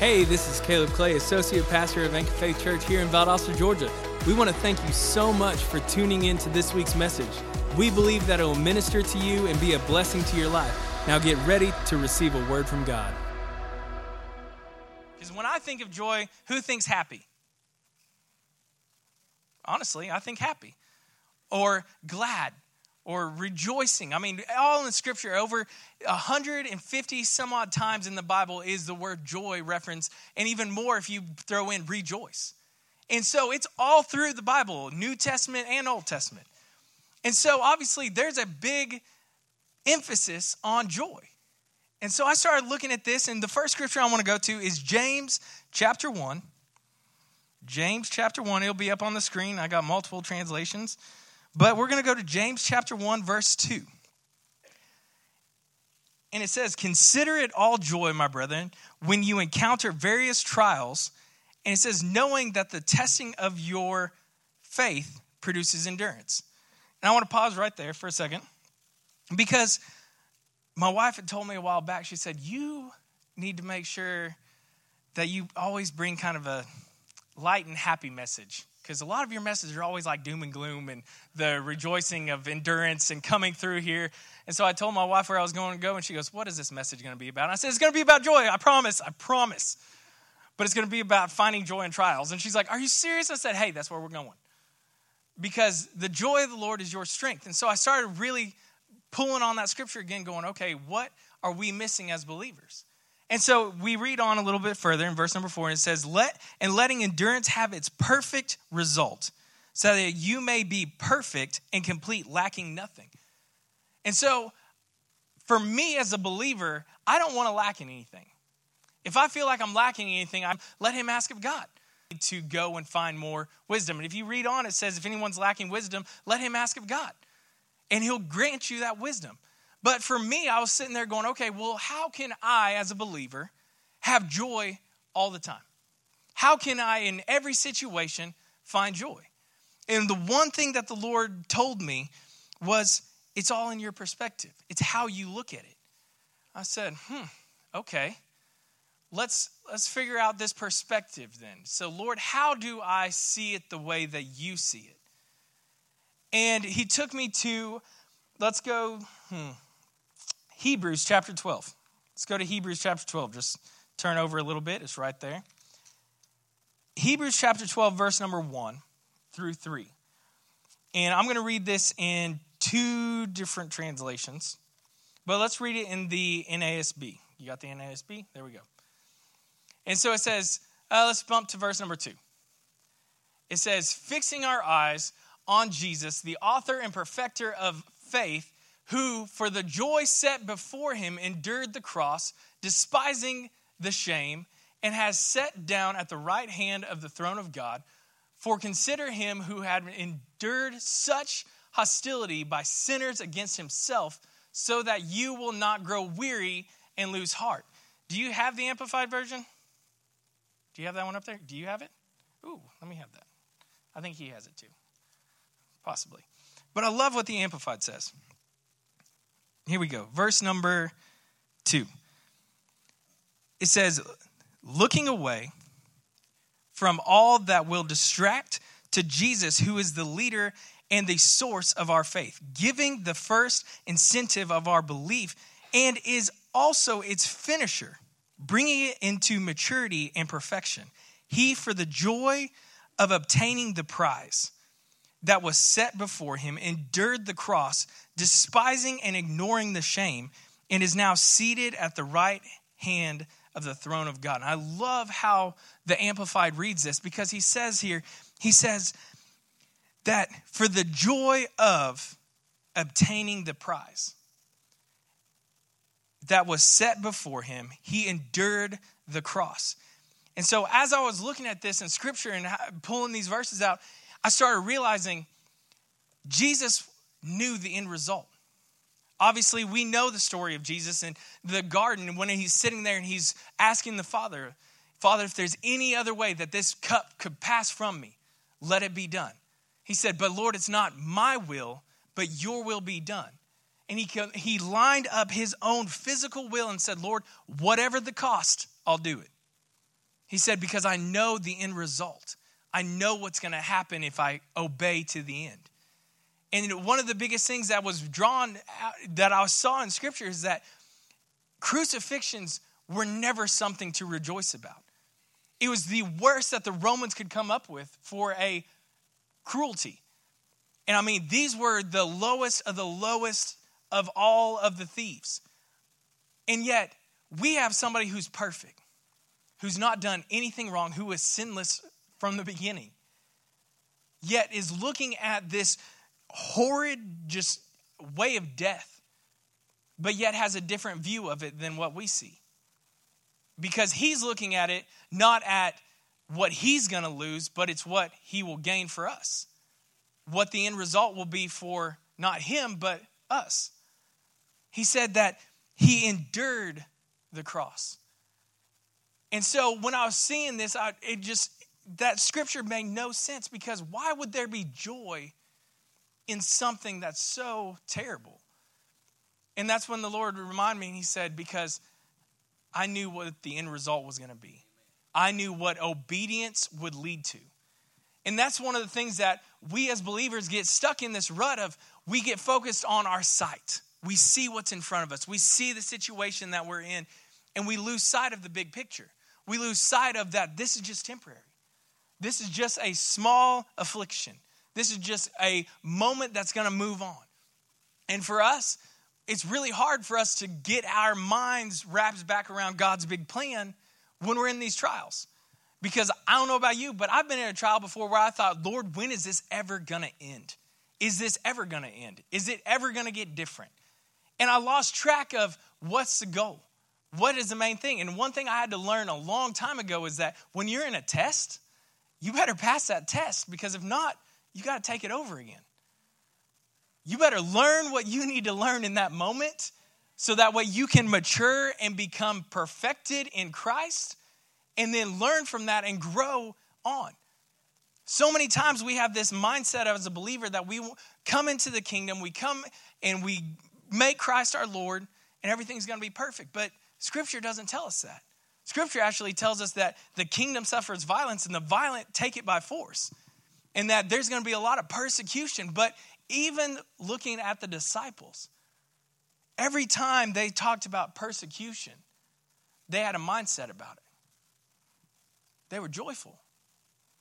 Hey, this is Caleb Clay, Associate Pastor of Anchor Faith Church here in Valdosta, Georgia. We want to thank you so much for tuning in to this week's message. We believe that it will minister to you and be a blessing to your life. Now get ready to receive a word from God. Because when I think of joy, who thinks happy? Honestly, I think happy or glad or rejoicing. I mean, all in scripture, over 150 some odd times in the Bible is the word joy reference, and even more if you throw in rejoice. And so it's all through the Bible, New Testament and Old Testament. And so obviously there's a big emphasis on joy. And so I started looking at this, and the first scripture I want to go to is James chapter 1. James chapter 1, it'll be up on the screen. I got multiple translations. But we're going to go to James chapter 1, verse 2. And it says, Consider it all joy, my brethren, when you encounter various trials. And it says, knowing that the testing of your faith produces endurance. And I want to pause right there for a second because my wife had told me a while back, she said, You need to make sure that you always bring kind of a light and happy message because a lot of your messages are always like doom and gloom and the rejoicing of endurance and coming through here. And so I told my wife where I was going to go, and she goes, What is this message going to be about? And I said, It's going to be about joy. I promise. I promise. But it's going to be about finding joy in trials. And she's like, Are you serious? I said, Hey, that's where we're going. Because the joy of the Lord is your strength. And so I started really pulling on that scripture again, going, Okay, what are we missing as believers? And so we read on a little bit further in verse number four, and it says, Let and letting endurance have its perfect result, so that you may be perfect and complete, lacking nothing. And so for me as a believer, I don't want to lack in anything. If I feel like I'm lacking anything, I let him ask of God to go and find more wisdom. And if you read on, it says, if anyone's lacking wisdom, let him ask of God. And he'll grant you that wisdom. But for me, I was sitting there going, okay, well, how can I, as a believer, have joy all the time? How can I, in every situation, find joy? And the one thing that the Lord told me was, it's all in your perspective, it's how you look at it. I said, hmm, okay. Let's let's figure out this perspective then. So Lord, how do I see it the way that you see it? And he took me to let's go hmm, Hebrews chapter 12. Let's go to Hebrews chapter 12. Just turn over a little bit, it's right there. Hebrews chapter 12, verse number 1 through 3. And I'm going to read this in two different translations, but let's read it in the NASB. You got the NASB? There we go. And so it says, uh, let's bump to verse number 2. It says, Fixing our eyes on Jesus, the author and perfecter of faith who, for the joy set before him, endured the cross, despising the shame, and has sat down at the right hand of the throne of God. For consider him who had endured such hostility by sinners against himself, so that you will not grow weary and lose heart. Do you have the Amplified Version? Do you have that one up there? Do you have it? Ooh, let me have that. I think he has it too. Possibly. But I love what the Amplified says. Here we go. Verse number two. It says, looking away from all that will distract to Jesus, who is the leader and the source of our faith, giving the first incentive of our belief and is also its finisher, bringing it into maturity and perfection. He, for the joy of obtaining the prize that was set before him, endured the cross, despising and ignoring the shame, and is now seated at the right hand of the throne of God. And I love how the Amplified reads this because he says here, he says that for the joy of obtaining the prize that was set before him, he endured the cross. And so, as I was looking at this in scripture and pulling these verses out, I started realizing Jesus knew the end result. Obviously, we know the story of Jesus in the garden when he's sitting there and he's asking the Father, Father, if there's any other way that this cup could pass from me, let it be done. He said, But Lord, it's not my will, but your will be done. And he, he lined up his own physical will and said, Lord, whatever the cost, I'll do it. He said, Because I know the end result. I know what's going to happen if I obey to the end. And one of the biggest things that was drawn out, that I saw in scripture is that crucifixions were never something to rejoice about. It was the worst that the Romans could come up with for a cruelty. And I mean, these were the lowest of the lowest of all of the thieves. And yet, we have somebody who's perfect, who's not done anything wrong, who is sinless from the beginning, yet is looking at this horrid, just way of death, but yet has a different view of it than what we see. Because he's looking at it not at what he's going to lose, but it's what he will gain for us. What the end result will be for not him, but us. He said that he endured the cross. And so when I was seeing this, I, it just, that scripture made no sense because why would there be joy in something that's so terrible? And that's when the Lord reminded me, and He said, Because I knew what the end result was going to be. I knew what obedience would lead to. And that's one of the things that we as believers get stuck in this rut of we get focused on our sight. We see what's in front of us, we see the situation that we're in, and we lose sight of the big picture. We lose sight of that this is just temporary. This is just a small affliction. This is just a moment that's going to move on. And for us, it's really hard for us to get our minds wrapped back around God's big plan when we're in these trials. Because I don't know about you, but I've been in a trial before where I thought, Lord, when is this ever going to end? Is this ever going to end? Is it ever going to get different? And I lost track of what's the goal? What is the main thing? And one thing I had to learn a long time ago is that when you're in a test, you better pass that test because if not, you got to take it over again. You better learn what you need to learn in that moment so that way you can mature and become perfected in Christ and then learn from that and grow on. So many times we have this mindset as a believer that we come into the kingdom, we come and we make Christ our Lord, and everything's going to be perfect. But Scripture doesn't tell us that. Scripture actually tells us that the kingdom suffers violence and the violent take it by force, and that there's going to be a lot of persecution. But even looking at the disciples, every time they talked about persecution, they had a mindset about it. They were joyful.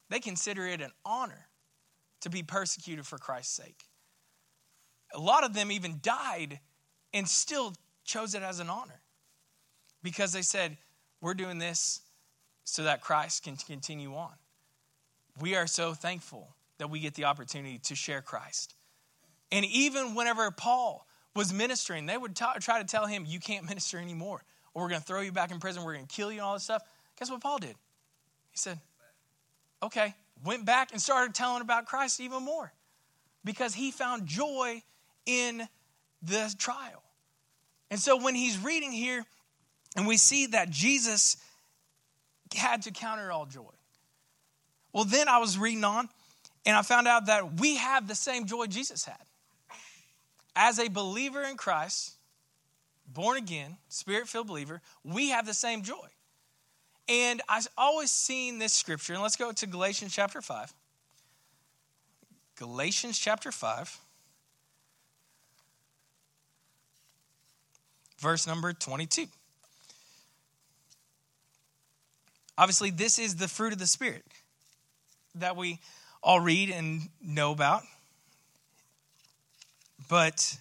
They consider it an honor to be persecuted for Christ's sake. A lot of them even died and still chose it as an honor because they said, We're doing this so that Christ can continue on. We are so thankful that we get the opportunity to share Christ. And even whenever Paul was ministering, they would t- try to tell him, You can't minister anymore, or we're going to throw you back in prison, we're going to kill you, and all this stuff. Guess what Paul did? He said, Okay, went back and started telling about Christ even more because he found joy in the trial. And so when he's reading here, and we see that Jesus had to counter all joy. Well, then I was reading on, and I found out that we have the same joy Jesus had. As a believer in Christ, born again, spirit filled believer, we have the same joy. And I've always seen this scripture, and let's go to Galatians chapter 5. Galatians chapter 5. verse number 22. Obviously, this is the fruit of the Spirit that we all read and know about. But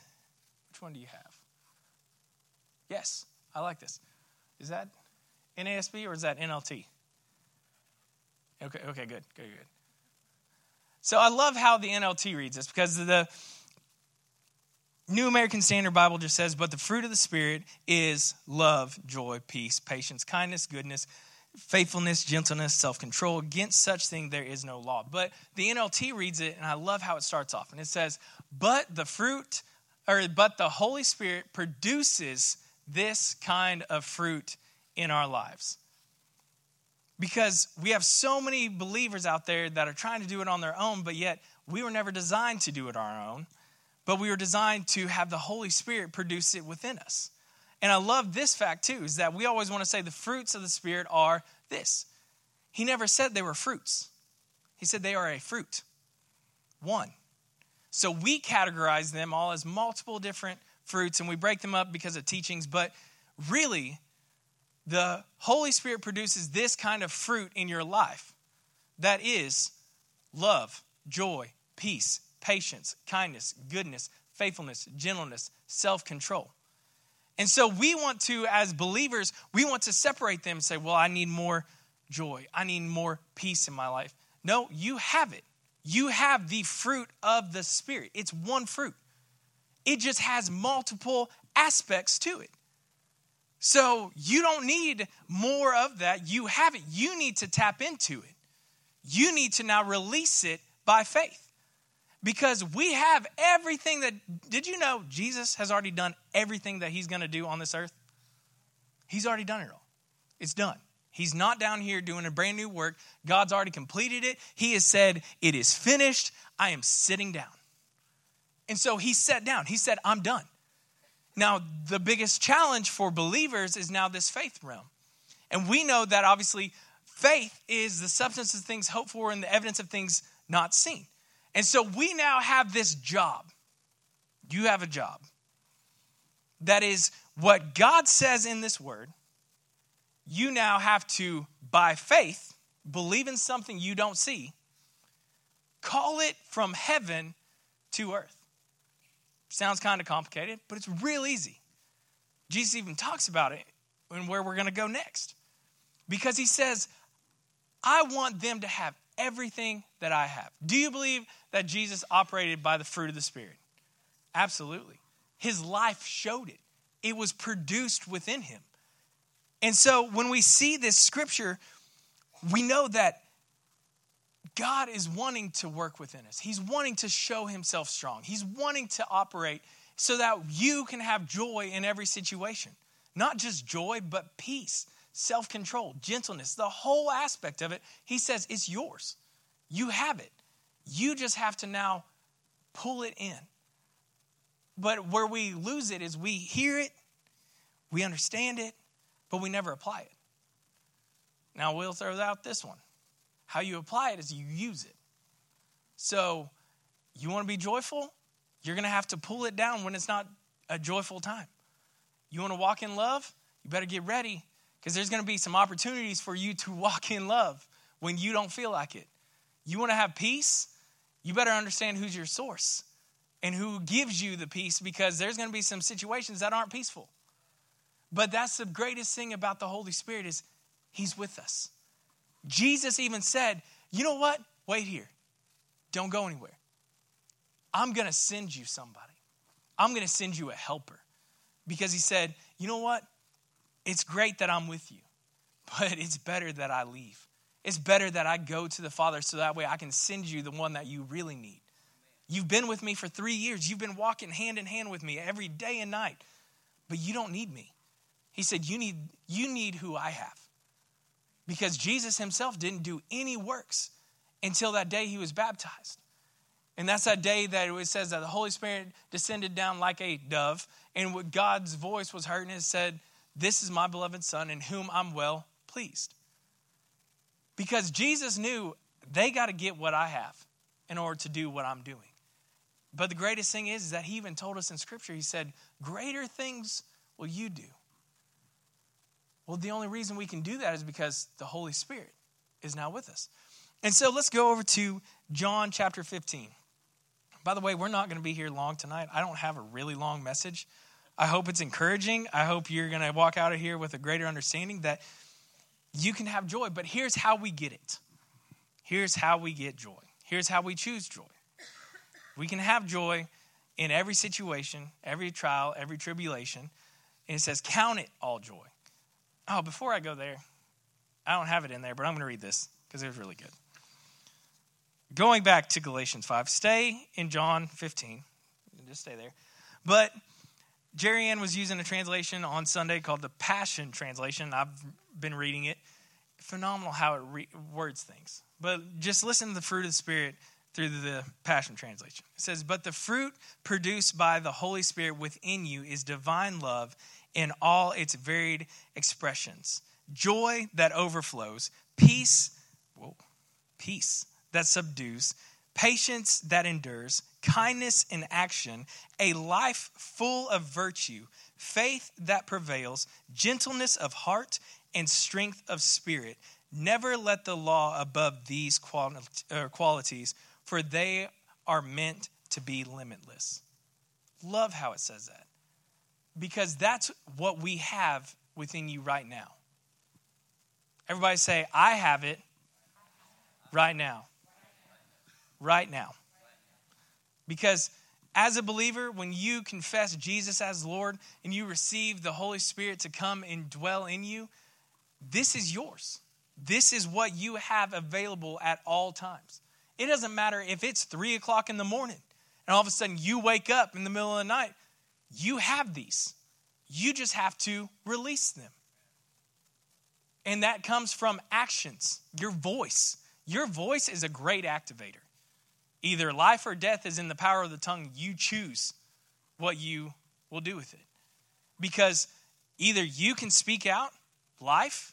which one do you have? Yes, I like this. Is that NASB or is that NLT? Okay, okay, good, good, good. So I love how the NLT reads this because the New American Standard Bible just says, but the fruit of the Spirit is love, joy, peace, patience, kindness, goodness, faithfulness, gentleness, self control. Against such thing there is no law. But the NLT reads it, and I love how it starts off. And it says, but the fruit, or but the Holy Spirit produces this kind of fruit in our lives. Because we have so many believers out there that are trying to do it on their own, but yet we were never designed to do it on our own but we were designed to have the Holy Spirit produce it within us. And I love this fact too is that we always want to say the fruits of the Spirit are this he never said they were fruits. He said they are a fruit. One. So we categorize them all as multiple different fruits and we break them up because of teachings, but really, the Holy Spirit produces this kind of fruit in your life that is love, joy, peace, patience, kindness, goodness, faithfulness, gentleness, self control. And so we want to, as believers, we want to separate them and say, well, I need more joy. I need more peace in my life. No, you have it. You have the fruit of the Spirit. It's one fruit, it just has multiple aspects to it. So you don't need more of that. You have it. You need to tap into it. You need to now release it by faith. Because we have everything that, did you know Jesus has already done everything that he's going to do on this earth? He's already done it all. It's done. He's not down here doing a brand new work. God's already completed it. He has said, It is finished. I am sitting down. And so he sat down. He said, I'm done. Now, the biggest challenge for believers is now this faith realm. And we know that obviously faith is the substance of things hoped for and the evidence of things not seen. And so we now have this job. You have a job. That is what God says in this word. You now have to, by faith, believe in something you don't see, call it from heaven to earth. Sounds kind of complicated, but it's real easy. Jesus even talks about it and where we're going to go next. Because he says, I want them to have everything that I have. Do you believe that Jesus operated by the fruit of the Spirit? Absolutely. His life showed it, it was produced within him. And so when we see this scripture, we know that God is wanting to work within us. He's wanting to show himself strong. He's wanting to operate so that you can have joy in every situation. Not just joy, but peace, self control, gentleness, the whole aspect of it. He says it's yours. You have it. You just have to now pull it in. But where we lose it is we hear it, we understand it, but we never apply it. Now we'll throw out this one. How you apply it is you use it. So, you want to be joyful? You're going to have to pull it down when it's not a joyful time. You want to walk in love? You better get ready because there's going to be some opportunities for you to walk in love when you don't feel like it. You want to have peace? You better understand who's your source and who gives you the peace because there's going to be some situations that aren't peaceful. But that's the greatest thing about the Holy Spirit is he's with us. Jesus even said, You know what? Wait here. Don't go anywhere. I'm going to send you somebody. I'm going to send you a helper. Because he said, You know what? It's great that I'm with you, but it's better that I leave. It's better that I go to the Father so that way I can send you the one that you really need. You've been with me for three years. You've been walking hand in hand with me every day and night, but you don't need me. He said, You need, you need who I have because Jesus himself didn't do any works until that day he was baptized. And that's that day that it says that the Holy Spirit descended down like a dove, and what God's voice was heard and it said, This is my beloved Son in whom I'm well pleased. Because Jesus knew they got to get what I have in order to do what I'm doing. But the greatest thing is, is that he even told us in Scripture, he said, Greater things will you do. Well, the only reason we can do that is because the Holy Spirit is now with us. And so let's go over to John chapter 15. By the way, we're not going to be here long tonight. I don't have a really long message. I hope it's encouraging. I hope you're going to walk out of here with a greater understanding that you can have joy. But here's how we get it here's how we get joy. Here's how we choose joy. We can have joy in every situation, every trial, every tribulation. And it says, Count it all joy. Oh, before I go there, I don't have it in there, but I'm going to read this because it was really good. Going back to Galatians 5, stay in John 15. Just stay there. But Jerry Ann was using a translation on Sunday called the Passion Translation. I've been reading it. Phenomenal how it re- words things. But just listen to the fruit of the Spirit through the Passion Translation. It says, But the fruit produced by the Holy Spirit within you is divine love in all its varied expressions joy that overflows, peace peace that subdues, patience that endures, kindness in action, a life full of virtue, faith that prevails, gentleness of heart, and strength of spirit. Never let the law above these uh, qualities, for they are meant to be limitless. Love how it says that. Because that's what we have within you right now. Everybody say, I have it right now. Right now. Because as a believer, when you confess Jesus as Lord and you receive the Holy Spirit to come and dwell in you, this is yours. This is what you have available at all times. It doesn't matter if it's three o'clock in the morning and all of a sudden you wake up in the middle of the night, you have these. You just have to release them. And that comes from actions, your voice. Your voice is a great activator. Either life or death is in the power of the tongue. You choose what you will do with it. Because either you can speak out life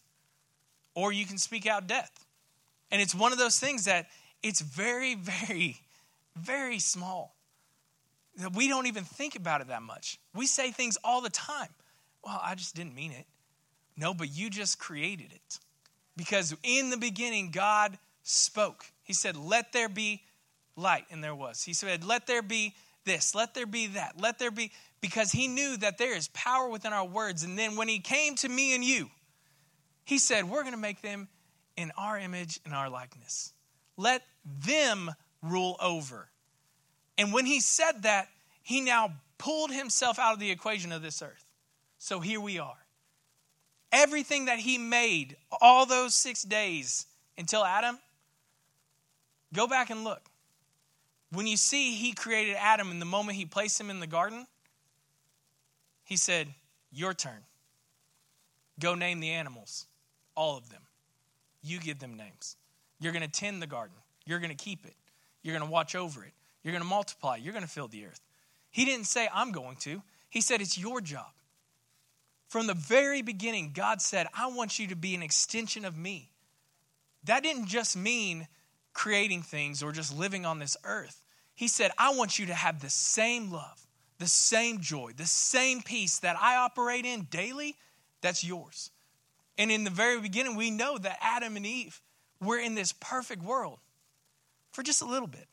or you can speak out death. And it's one of those things that it's very, very, very small. That we don't even think about it that much. We say things all the time. Well, I just didn't mean it. No, but you just created it. Because in the beginning, God spoke. He said, Let there be light, and there was. He said, Let there be this, let there be that, let there be, because He knew that there is power within our words. And then when He came to me and you, He said, We're going to make them in our image and our likeness. Let them rule over. And when He said that, He now pulled Himself out of the equation of this earth. So here we are. Everything that He made all those six days until Adam, go back and look. When you see he created Adam and the moment he placed him in the garden, he said, Your turn. Go name the animals, all of them. You give them names. You're going to tend the garden. You're going to keep it. You're going to watch over it. You're going to multiply. You're going to fill the earth. He didn't say, I'm going to. He said, It's your job. From the very beginning, God said, I want you to be an extension of me. That didn't just mean creating things or just living on this earth. He said, I want you to have the same love, the same joy, the same peace that I operate in daily, that's yours. And in the very beginning, we know that Adam and Eve were in this perfect world for just a little bit.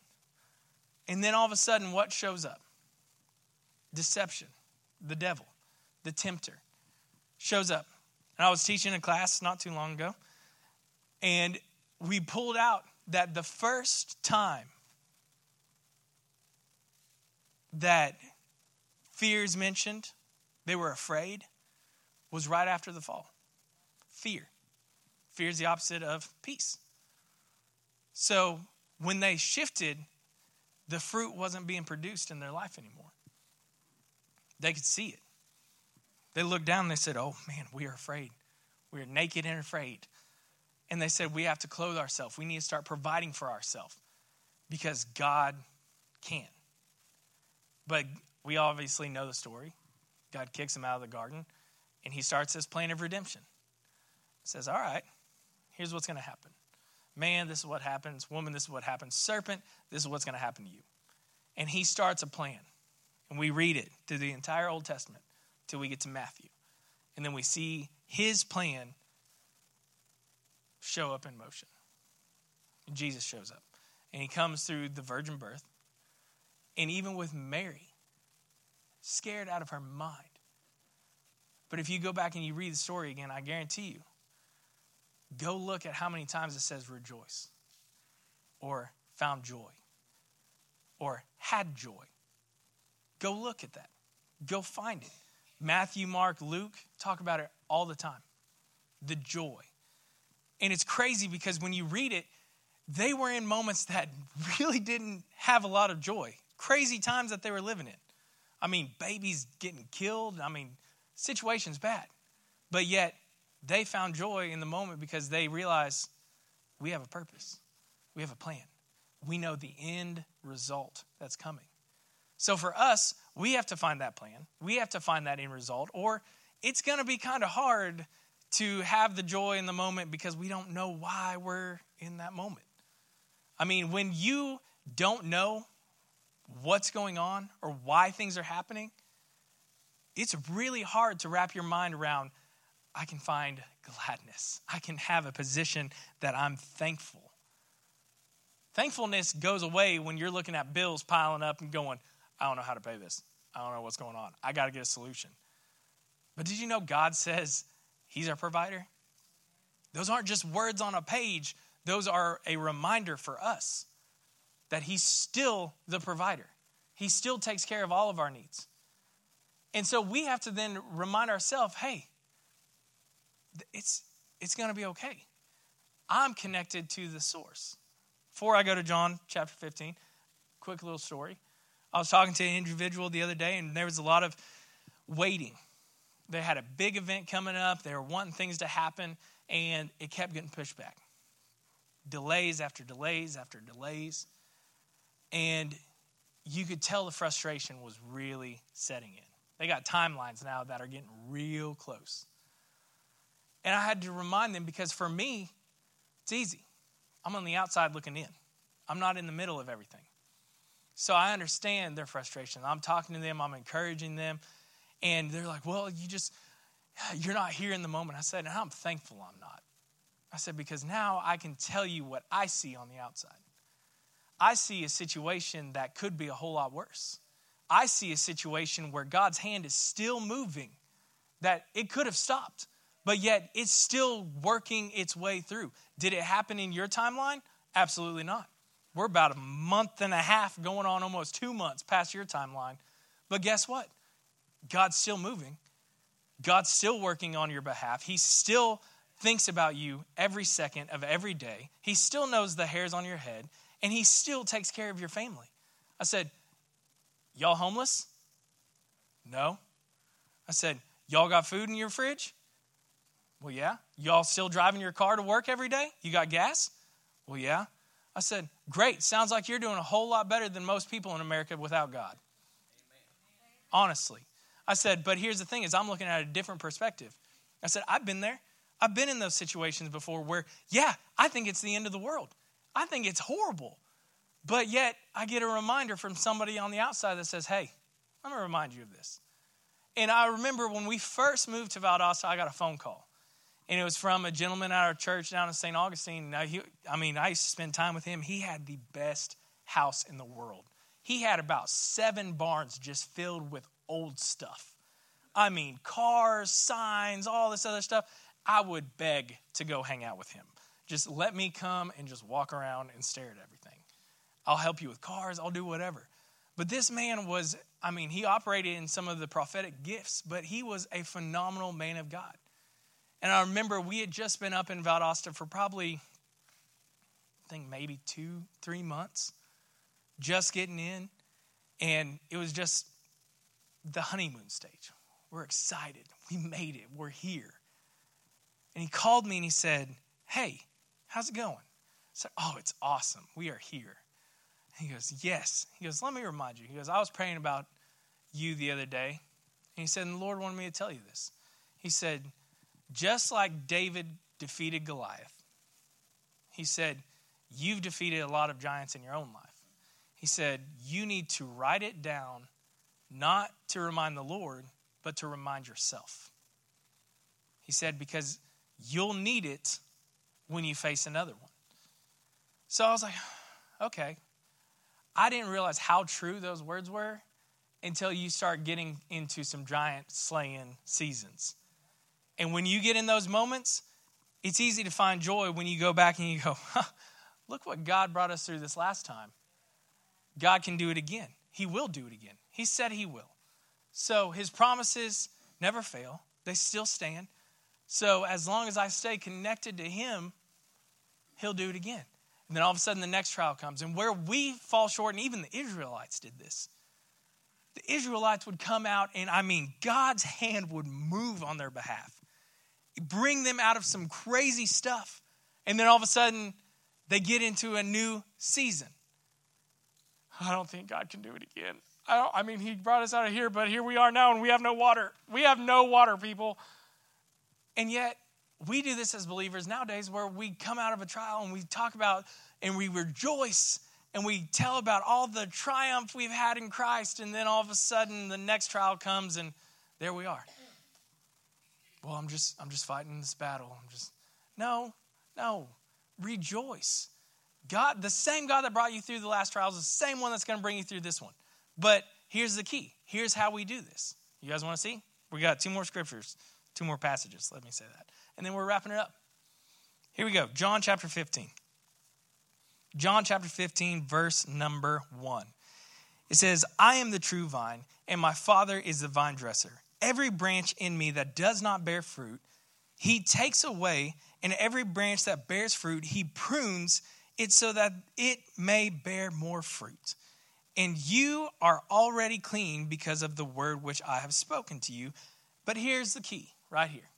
And then all of a sudden, what shows up? Deception, the devil, the tempter shows up. And I was teaching a class not too long ago, and we pulled out that the first time that fears mentioned, they were afraid, was right after the fall. Fear. Fear is the opposite of peace. So when they shifted, the fruit wasn't being produced in their life anymore. They could see it. They looked down and they said, Oh man, we are afraid. We are naked and afraid. And they said, We have to clothe ourselves. We need to start providing for ourselves because God can. But we obviously know the story. God kicks him out of the garden, and he starts his plan of redemption. He says, All right, here's what's going to happen. Man, this is what happens. Woman, this is what happens. Serpent, this is what's going to happen to you. And he starts a plan. And we read it through the entire Old Testament till we get to Matthew. And then we see his plan show up in motion. And Jesus shows up. And he comes through the virgin birth and even with Mary, scared out of her mind. But if you go back and you read the story again, I guarantee you, go look at how many times it says rejoice, or found joy, or had joy. Go look at that. Go find it. Matthew, Mark, Luke talk about it all the time. The joy. And it's crazy because when you read it, they were in moments that really didn't have a lot of joy crazy times that they were living in. I mean, babies getting killed. I mean, situation's bad. But yet, they found joy in the moment because they realized we have a purpose, we have a plan, we know the end result that's coming. So for us, we have to find that plan, we have to find that end result, or it's going to be kind of hard to have the joy in the moment because we don't know why we're in that moment. I mean, when you don't know what's going on or why things are happening, it's really hard to wrap your mind around. I can find gladness. I can have a position that I'm thankful. Thankfulness goes away when you're looking at bills piling up and going, I don't know how to pay this. I don't know what's going on. I got to get a solution. But did you know God says He's our provider? Those aren't just words on a page, those are a reminder for us that He's still the provider. He still takes care of all of our needs. And so we have to then remind ourselves hey, it's, it's going to be okay. I'm connected to the source. Before I go to John chapter 15, quick little story. I was talking to an individual the other day, and there was a lot of waiting. They had a big event coming up, they were wanting things to happen, and it kept getting pushed back. Delays after delays after delays. And you could tell the frustration was really setting in. They got timelines now that are getting real close. And I had to remind them because for me, it's easy. I'm on the outside looking in, I'm not in the middle of everything. So I understand their frustration. I'm talking to them, I'm encouraging them. And they're like, well, you just, you're not here in the moment. I said, and I'm thankful I'm not. I said, because now I can tell you what I see on the outside. I see a situation that could be a whole lot worse. I see a situation where God's hand is still moving, that it could have stopped, but yet it's still working its way through. Did it happen in your timeline? Absolutely not. We're about a month and a half going on almost two months past your timeline. But guess what? God's still moving. God's still working on your behalf. He still thinks about you every second of every day. He still knows the hairs on your head, and He still takes care of your family. I said, Y'all homeless? No. I said, Y'all got food in your fridge? Well, yeah. Y'all still driving your car to work every day? You got gas? Well, yeah. I said, Great. Sounds like you're doing a whole lot better than most people in America without God. Honestly. I said, but here's the thing is I'm looking at a different perspective. I said, I've been there. I've been in those situations before where, yeah, I think it's the end of the world. I think it's horrible. But yet, I get a reminder from somebody on the outside that says, hey, I'm going to remind you of this. And I remember when we first moved to Valdosta, I got a phone call. And it was from a gentleman at our church down in St. Augustine. Now, he, I mean, I used to spend time with him. He had the best house in the world. He had about seven barns just filled with old stuff. I mean, cars, signs, all this other stuff. I would beg to go hang out with him. Just let me come and just walk around and stare at everything. I'll help you with cars, I'll do whatever. But this man was, I mean, he operated in some of the prophetic gifts, but he was a phenomenal man of God. And I remember we had just been up in Valdosta for probably, I think maybe two, three months, just getting in. And it was just the honeymoon stage. We're excited. We made it. We're here. And he called me and he said, Hey, how's it going? I said, Oh, it's awesome. We are here. He goes, Yes. He goes, Let me remind you. He goes, I was praying about you the other day. And he said, And the Lord wanted me to tell you this. He said, Just like David defeated Goliath, he said, You've defeated a lot of giants in your own life. He said, You need to write it down not to remind the Lord, but to remind yourself. He said, because you'll need it when you face another one. So I was like, okay. I didn't realize how true those words were until you start getting into some giant slaying seasons. And when you get in those moments, it's easy to find joy when you go back and you go, huh, look what God brought us through this last time. God can do it again. He will do it again. He said he will. So his promises never fail, they still stand. So as long as I stay connected to him, he'll do it again. And then all of a sudden the next trial comes. And where we fall short, and even the Israelites did this, the Israelites would come out, and I mean, God's hand would move on their behalf, bring them out of some crazy stuff. And then all of a sudden, they get into a new season. I don't think God can do it again. I, I mean, He brought us out of here, but here we are now and we have no water. We have no water, people. And yet, we do this as believers nowadays where we come out of a trial and we talk about and we rejoice and we tell about all the triumph we've had in Christ, and then all of a sudden the next trial comes and there we are. Well, I'm just I'm just fighting this battle. I'm just no, no. Rejoice. God, the same God that brought you through the last trials, is the same one that's going to bring you through this one. But here's the key. Here's how we do this. You guys want to see? We got two more scriptures, two more passages. Let me say that. And then we're wrapping it up. Here we go. John chapter 15. John chapter 15, verse number 1. It says, I am the true vine, and my Father is the vine dresser. Every branch in me that does not bear fruit, he takes away, and every branch that bears fruit, he prunes it so that it may bear more fruit. And you are already clean because of the word which I have spoken to you. But here's the key right here.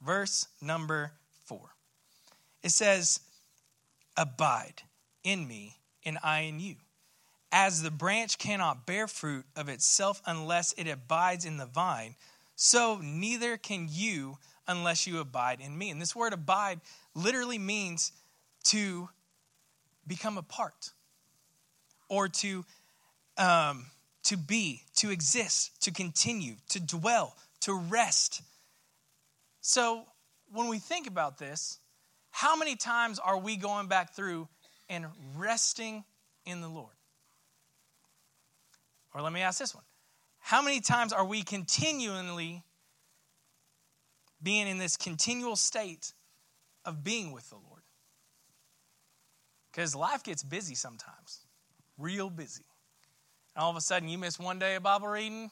Verse number four. It says, Abide in me, and I in you. As the branch cannot bear fruit of itself unless it abides in the vine, so neither can you unless you abide in me. And this word abide literally means to become a part or to um, to be, to exist, to continue, to dwell, to rest. So when we think about this, how many times are we going back through and resting in the Lord? Or let me ask this one How many times are we continually being in this continual state of being with the Lord? Because life gets busy sometimes, real busy. And all of a sudden, you miss one day of Bible reading,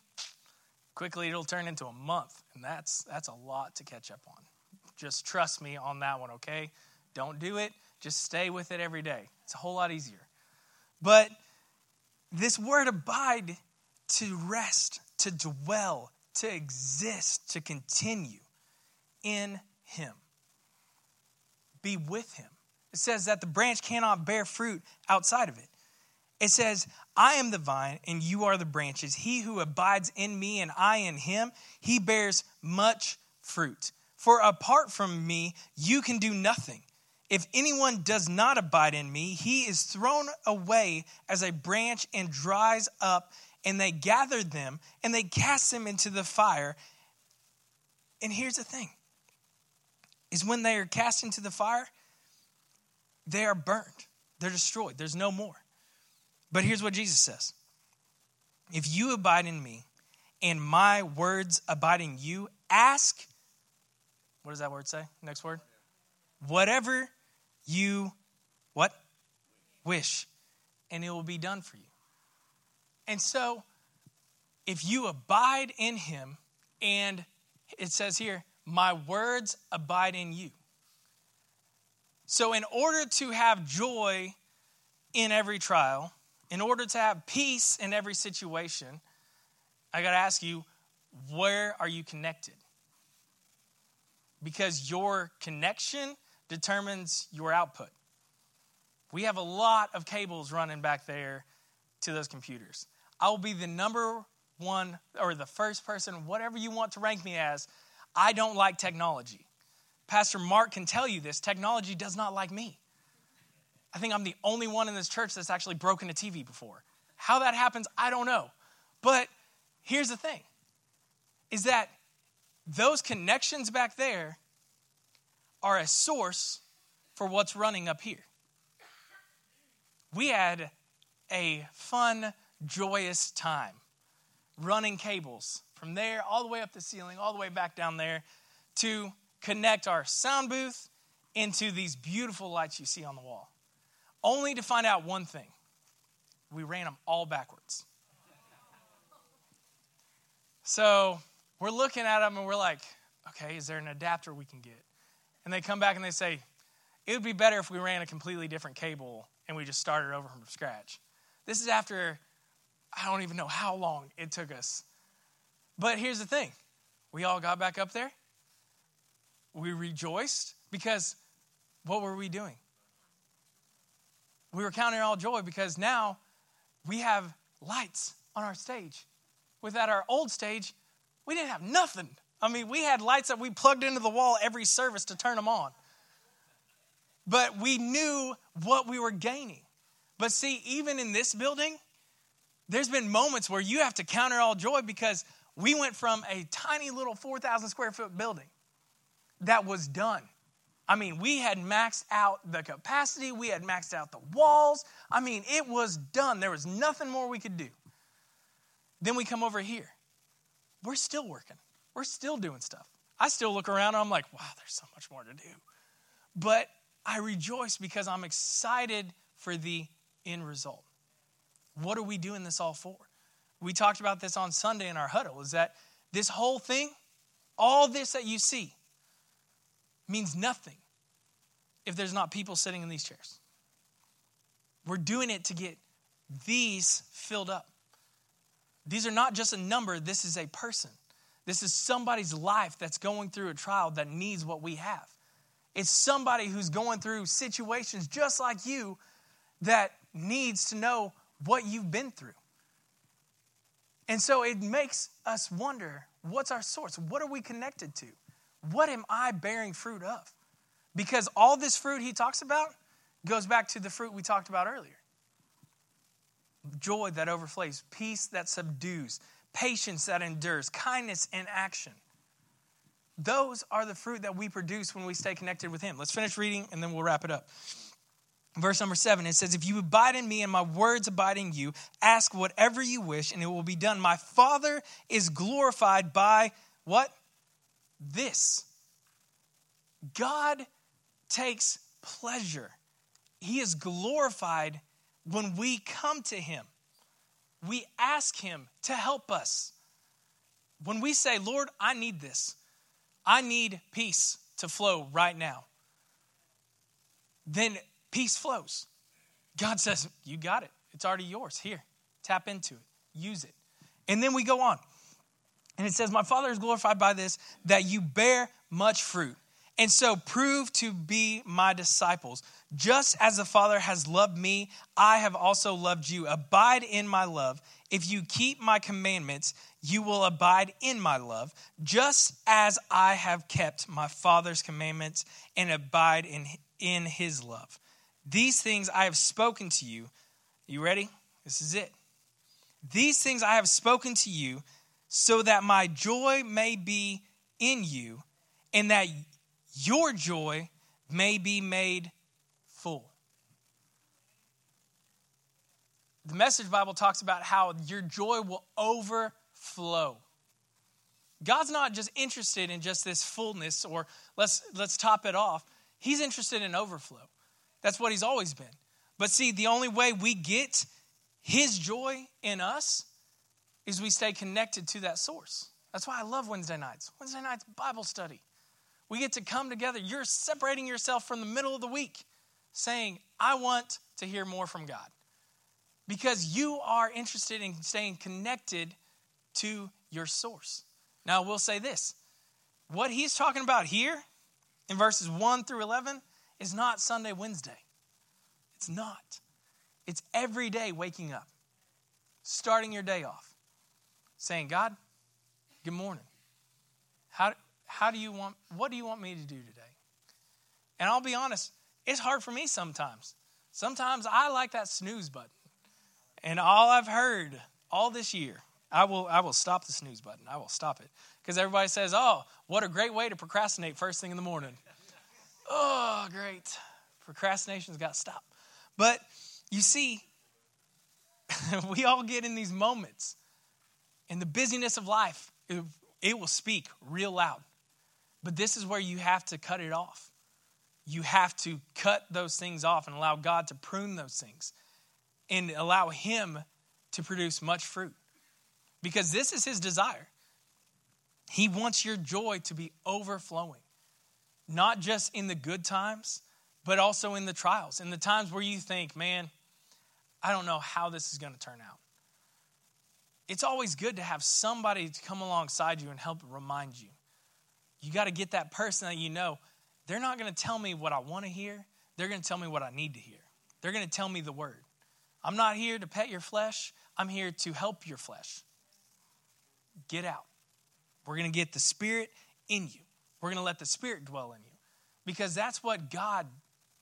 quickly it'll turn into a month. And that's, that's a lot to catch up on. Just trust me on that one, okay? Don't do it. Just stay with it every day. It's a whole lot easier. But this word abide to rest, to dwell, to exist, to continue in Him. Be with Him. It says that the branch cannot bear fruit outside of it. It says, I am the vine and you are the branches. He who abides in me and I in him, he bears much fruit. For apart from me, you can do nothing. If anyone does not abide in me, he is thrown away as a branch and dries up, and they gather them and they cast them into the fire. And here's the thing is when they are cast into the fire, they are burned. They're destroyed. There's no more. But here's what Jesus says If you abide in me and my words abide in you, ask what does that word say? Next word. Whatever you what? Wish. And it will be done for you. And so if you abide in him and it says here, my words abide in you. So in order to have joy in every trial, in order to have peace in every situation, I got to ask you, where are you connected? because your connection determines your output. We have a lot of cables running back there to those computers. I will be the number one or the first person, whatever you want to rank me as. I don't like technology. Pastor Mark can tell you this technology does not like me. I think I'm the only one in this church that's actually broken a TV before. How that happens, I don't know. But here's the thing is that those connections back there are a source for what's running up here. We had a fun, joyous time running cables from there all the way up the ceiling, all the way back down there to connect our sound booth into these beautiful lights you see on the wall. Only to find out one thing we ran them all backwards. So we're looking at them and we're like, okay, is there an adapter we can get? And they come back and they say, it would be better if we ran a completely different cable and we just started over from scratch. This is after, I don't even know how long it took us. But here's the thing we all got back up there. We rejoiced because what were we doing? We were counting all joy because now we have lights on our stage. Without our old stage, we didn't have nothing. I mean, we had lights that we plugged into the wall every service to turn them on. But we knew what we were gaining. But see, even in this building, there's been moments where you have to counter all joy because we went from a tiny little 4,000 square foot building that was done. I mean, we had maxed out the capacity, we had maxed out the walls. I mean, it was done. There was nothing more we could do. Then we come over here. We're still working, we're still doing stuff. I still look around and I'm like, wow, there's so much more to do. But I rejoice because I'm excited for the end result. What are we doing this all for? We talked about this on Sunday in our huddle is that this whole thing, all this that you see, means nothing if there's not people sitting in these chairs. We're doing it to get these filled up. These are not just a number, this is a person. This is somebody's life that's going through a trial that needs what we have. It's somebody who's going through situations just like you that needs to know what you've been through. And so it makes us wonder what's our source? What are we connected to? What am I bearing fruit of? Because all this fruit he talks about goes back to the fruit we talked about earlier joy that overflows, peace that subdues, patience that endures, kindness in action. Those are the fruit that we produce when we stay connected with him. Let's finish reading and then we'll wrap it up. Verse number seven, it says, If you abide in me and my words abide in you, ask whatever you wish and it will be done. My Father is glorified by what? This. God takes pleasure. He is glorified when we come to Him. We ask Him to help us. When we say, Lord, I need this, I need peace to flow right now, then peace flows. God says, You got it. It's already yours. Here, tap into it, use it. And then we go on. And it says, My Father is glorified by this, that you bear much fruit. And so prove to be my disciples. Just as the Father has loved me, I have also loved you. Abide in my love. If you keep my commandments, you will abide in my love, just as I have kept my Father's commandments and abide in, in his love. These things I have spoken to you. You ready? This is it. These things I have spoken to you so that my joy may be in you and that your joy may be made full. The Message Bible talks about how your joy will overflow. God's not just interested in just this fullness or let's let's top it off. He's interested in overflow. That's what he's always been. But see, the only way we get his joy in us is we stay connected to that source. That's why I love Wednesday nights. Wednesday nights Bible study. We get to come together. You're separating yourself from the middle of the week, saying, I want to hear more from God. Because you are interested in staying connected to your source. Now, we'll say this what he's talking about here in verses 1 through 11 is not Sunday, Wednesday. It's not. It's every day waking up, starting your day off, saying, God, good morning. How, how do you want, what do you want me to do today? And I'll be honest, it's hard for me sometimes. Sometimes I like that snooze button. And all I've heard all this year, I will, I will stop the snooze button. I will stop it. Because everybody says, oh, what a great way to procrastinate first thing in the morning. oh, great. Procrastination's got to stop. But you see, we all get in these moments. In the busyness of life, it, it will speak real loud. But this is where you have to cut it off. You have to cut those things off and allow God to prune those things and allow Him to produce much fruit. Because this is His desire. He wants your joy to be overflowing, not just in the good times, but also in the trials, in the times where you think, man, I don't know how this is going to turn out. It's always good to have somebody to come alongside you and help remind you you got to get that person that you know, they're not going to tell me what I want to hear. They're going to tell me what I need to hear. They're going to tell me the word. I'm not here to pet your flesh, I'm here to help your flesh. Get out. We're going to get the Spirit in you. We're going to let the Spirit dwell in you because that's what God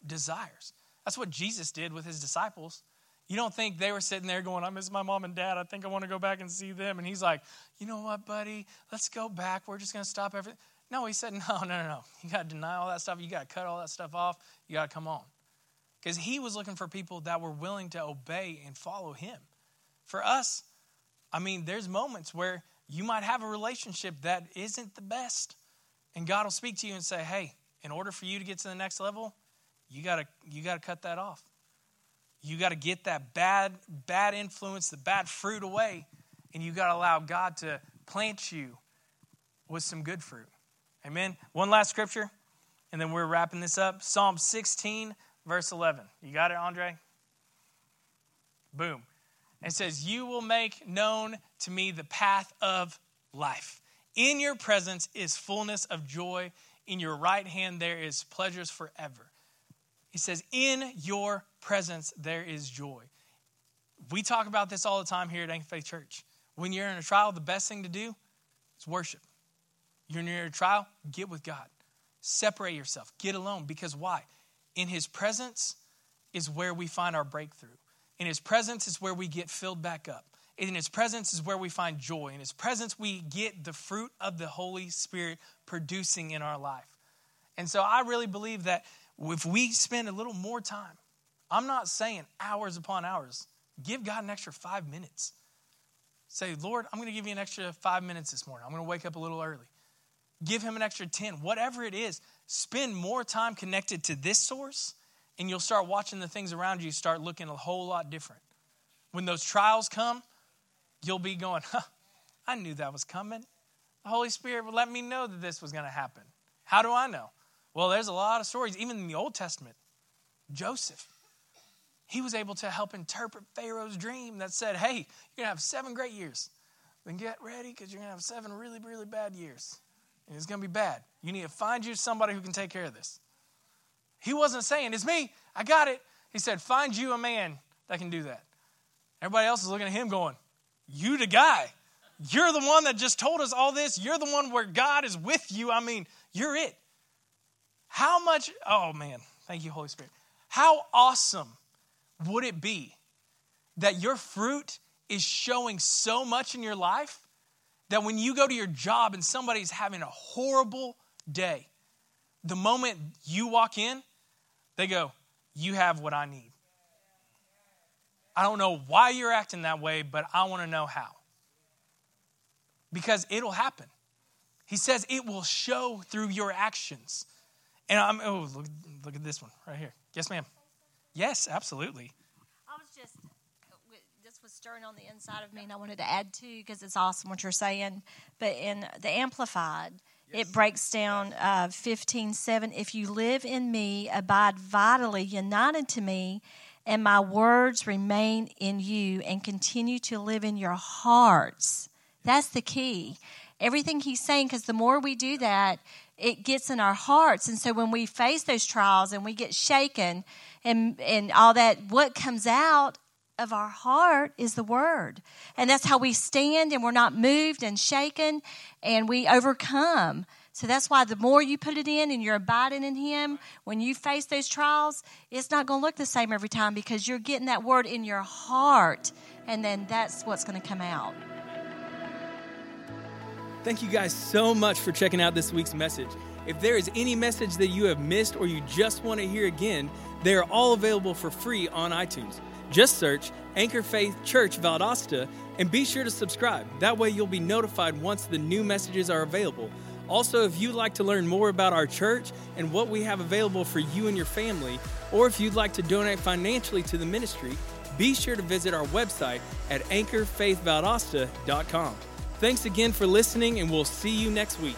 desires. That's what Jesus did with his disciples. You don't think they were sitting there going, I miss my mom and dad. I think I want to go back and see them. And he's like, You know what, buddy? Let's go back. We're just going to stop everything. No, he said, No, no, no, no. You got to deny all that stuff. You got to cut all that stuff off. You got to come on. Because he was looking for people that were willing to obey and follow him. For us, I mean, there's moments where you might have a relationship that isn't the best. And God will speak to you and say, Hey, in order for you to get to the next level, you gotta you gotta cut that off. You gotta get that bad, bad influence, the bad fruit away, and you gotta allow God to plant you with some good fruit. Amen. One last scripture, and then we're wrapping this up. Psalm 16, verse 11. You got it, Andre? Boom. It says, You will make known to me the path of life. In your presence is fullness of joy. In your right hand there is pleasures forever. He says, In your presence there is joy. We talk about this all the time here at Anchor Faith Church. When you're in a trial, the best thing to do is worship. You're near a trial, get with God. Separate yourself, get alone. Because why? In His presence is where we find our breakthrough. In His presence is where we get filled back up. In His presence is where we find joy. In His presence, we get the fruit of the Holy Spirit producing in our life. And so I really believe that if we spend a little more time, I'm not saying hours upon hours, give God an extra five minutes. Say, Lord, I'm going to give you an extra five minutes this morning. I'm going to wake up a little early. Give him an extra 10, whatever it is. Spend more time connected to this source, and you'll start watching the things around you start looking a whole lot different. When those trials come, you'll be going, huh, I knew that was coming. The Holy Spirit let me know that this was going to happen. How do I know? Well, there's a lot of stories, even in the Old Testament. Joseph, he was able to help interpret Pharaoh's dream that said, hey, you're going to have seven great years. Then get ready because you're going to have seven really, really bad years. And it's going to be bad. You need to find you somebody who can take care of this. He wasn't saying, it's me, I got it. He said, find you a man that can do that. Everybody else is looking at him going, you the guy. You're the one that just told us all this. You're the one where God is with you. I mean, you're it. How much, oh man, thank you, Holy Spirit. How awesome would it be that your fruit is showing so much in your life that when you go to your job and somebody's having a horrible day, the moment you walk in, they go, You have what I need. I don't know why you're acting that way, but I want to know how. Because it'll happen. He says it will show through your actions. And I'm, oh, look, look at this one right here. Yes, ma'am. Yes, absolutely. I was just, this was stirring on the inside of me, and I wanted to add to because it's awesome what you're saying. But in the Amplified, yes. it breaks down uh, 15 7. If you live in me, abide vitally united to me, and my words remain in you and continue to live in your hearts. That's the key. Everything he's saying, because the more we do that, it gets in our hearts. And so when we face those trials and we get shaken and, and all that, what comes out of our heart is the word. And that's how we stand and we're not moved and shaken and we overcome. So that's why the more you put it in and you're abiding in Him, when you face those trials, it's not going to look the same every time because you're getting that word in your heart. And then that's what's going to come out. Thank you guys so much for checking out this week's message. If there is any message that you have missed or you just want to hear again, they are all available for free on iTunes. Just search Anchor Faith Church Valdosta and be sure to subscribe. That way you'll be notified once the new messages are available. Also, if you'd like to learn more about our church and what we have available for you and your family, or if you'd like to donate financially to the ministry, be sure to visit our website at anchorfaithvaldosta.com. Thanks again for listening, and we'll see you next week.